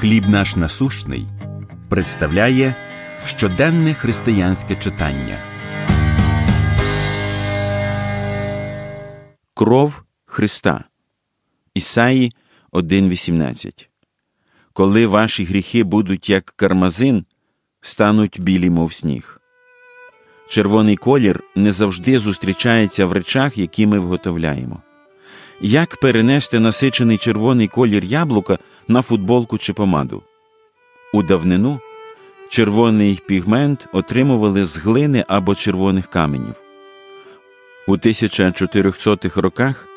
Хліб наш насущний представляє щоденне християнське читання. Кров Христа. Ісаї 1.18 Коли ваші гріхи будуть як кармазин, стануть білі, мов сніг. Червоний колір не завжди зустрічається в речах, які ми вготовляємо. Як перенести насичений червоний колір яблука на футболку чи помаду? У давнину червоний пігмент отримували з глини або червоних каменів. У 1400-х роках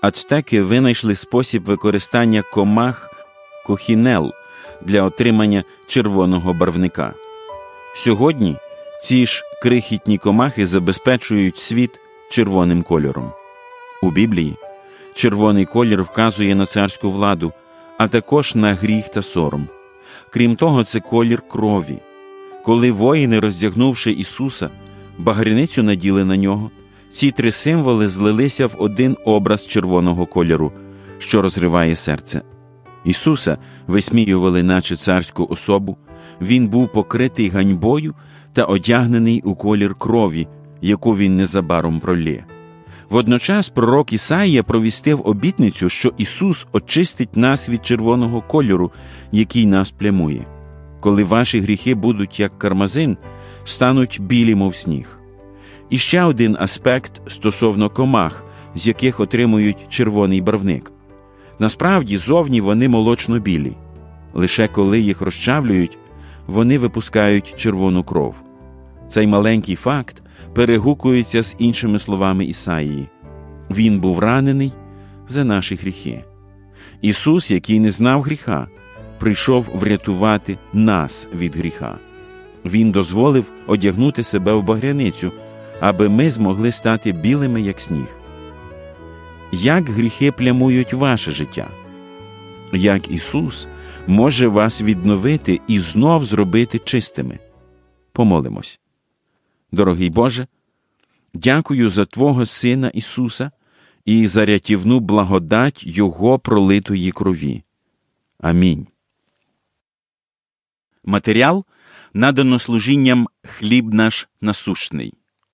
ацтеки винайшли спосіб використання комах кохінел для отримання червоного барвника. Сьогодні ці ж крихітні комахи забезпечують світ червоним кольором. У Біблії червоний колір вказує на царську владу, а також на гріх та сором. Крім того, це колір крові. Коли воїни, роздягнувши Ісуса, багряницю наділи на нього, ці три символи злилися в один образ червоного кольору, що розриває серце. Ісуса висміювали, наче царську особу, Він був покритий ганьбою та одягнений у колір крові, яку він незабаром пролє. Водночас пророк Ісаїя провістив обітницю, що Ісус очистить нас від червоного кольору, який нас плямує. Коли ваші гріхи будуть як кармазин, стануть білі, мов сніг. І ще один аспект стосовно комах, з яких отримують червоний барвник. Насправді, зовні вони молочно-білі. Лише коли їх розчавлюють, вони випускають червону кров. Цей маленький факт перегукується з іншими словами Ісаїї. Він був ранений за наші гріхи. Ісус, який не знав гріха, прийшов врятувати нас від гріха. Він дозволив одягнути себе в багряницю, аби ми змогли стати білими, як сніг. Як гріхи плямують ваше життя? Як Ісус може вас відновити і знов зробити чистими? Помолимось. Дорогий Боже, дякую за Твого Сина Ісуса і за рятівну благодать Його пролитої крові. Амінь. Матеріал надано служінням хліб наш насущний.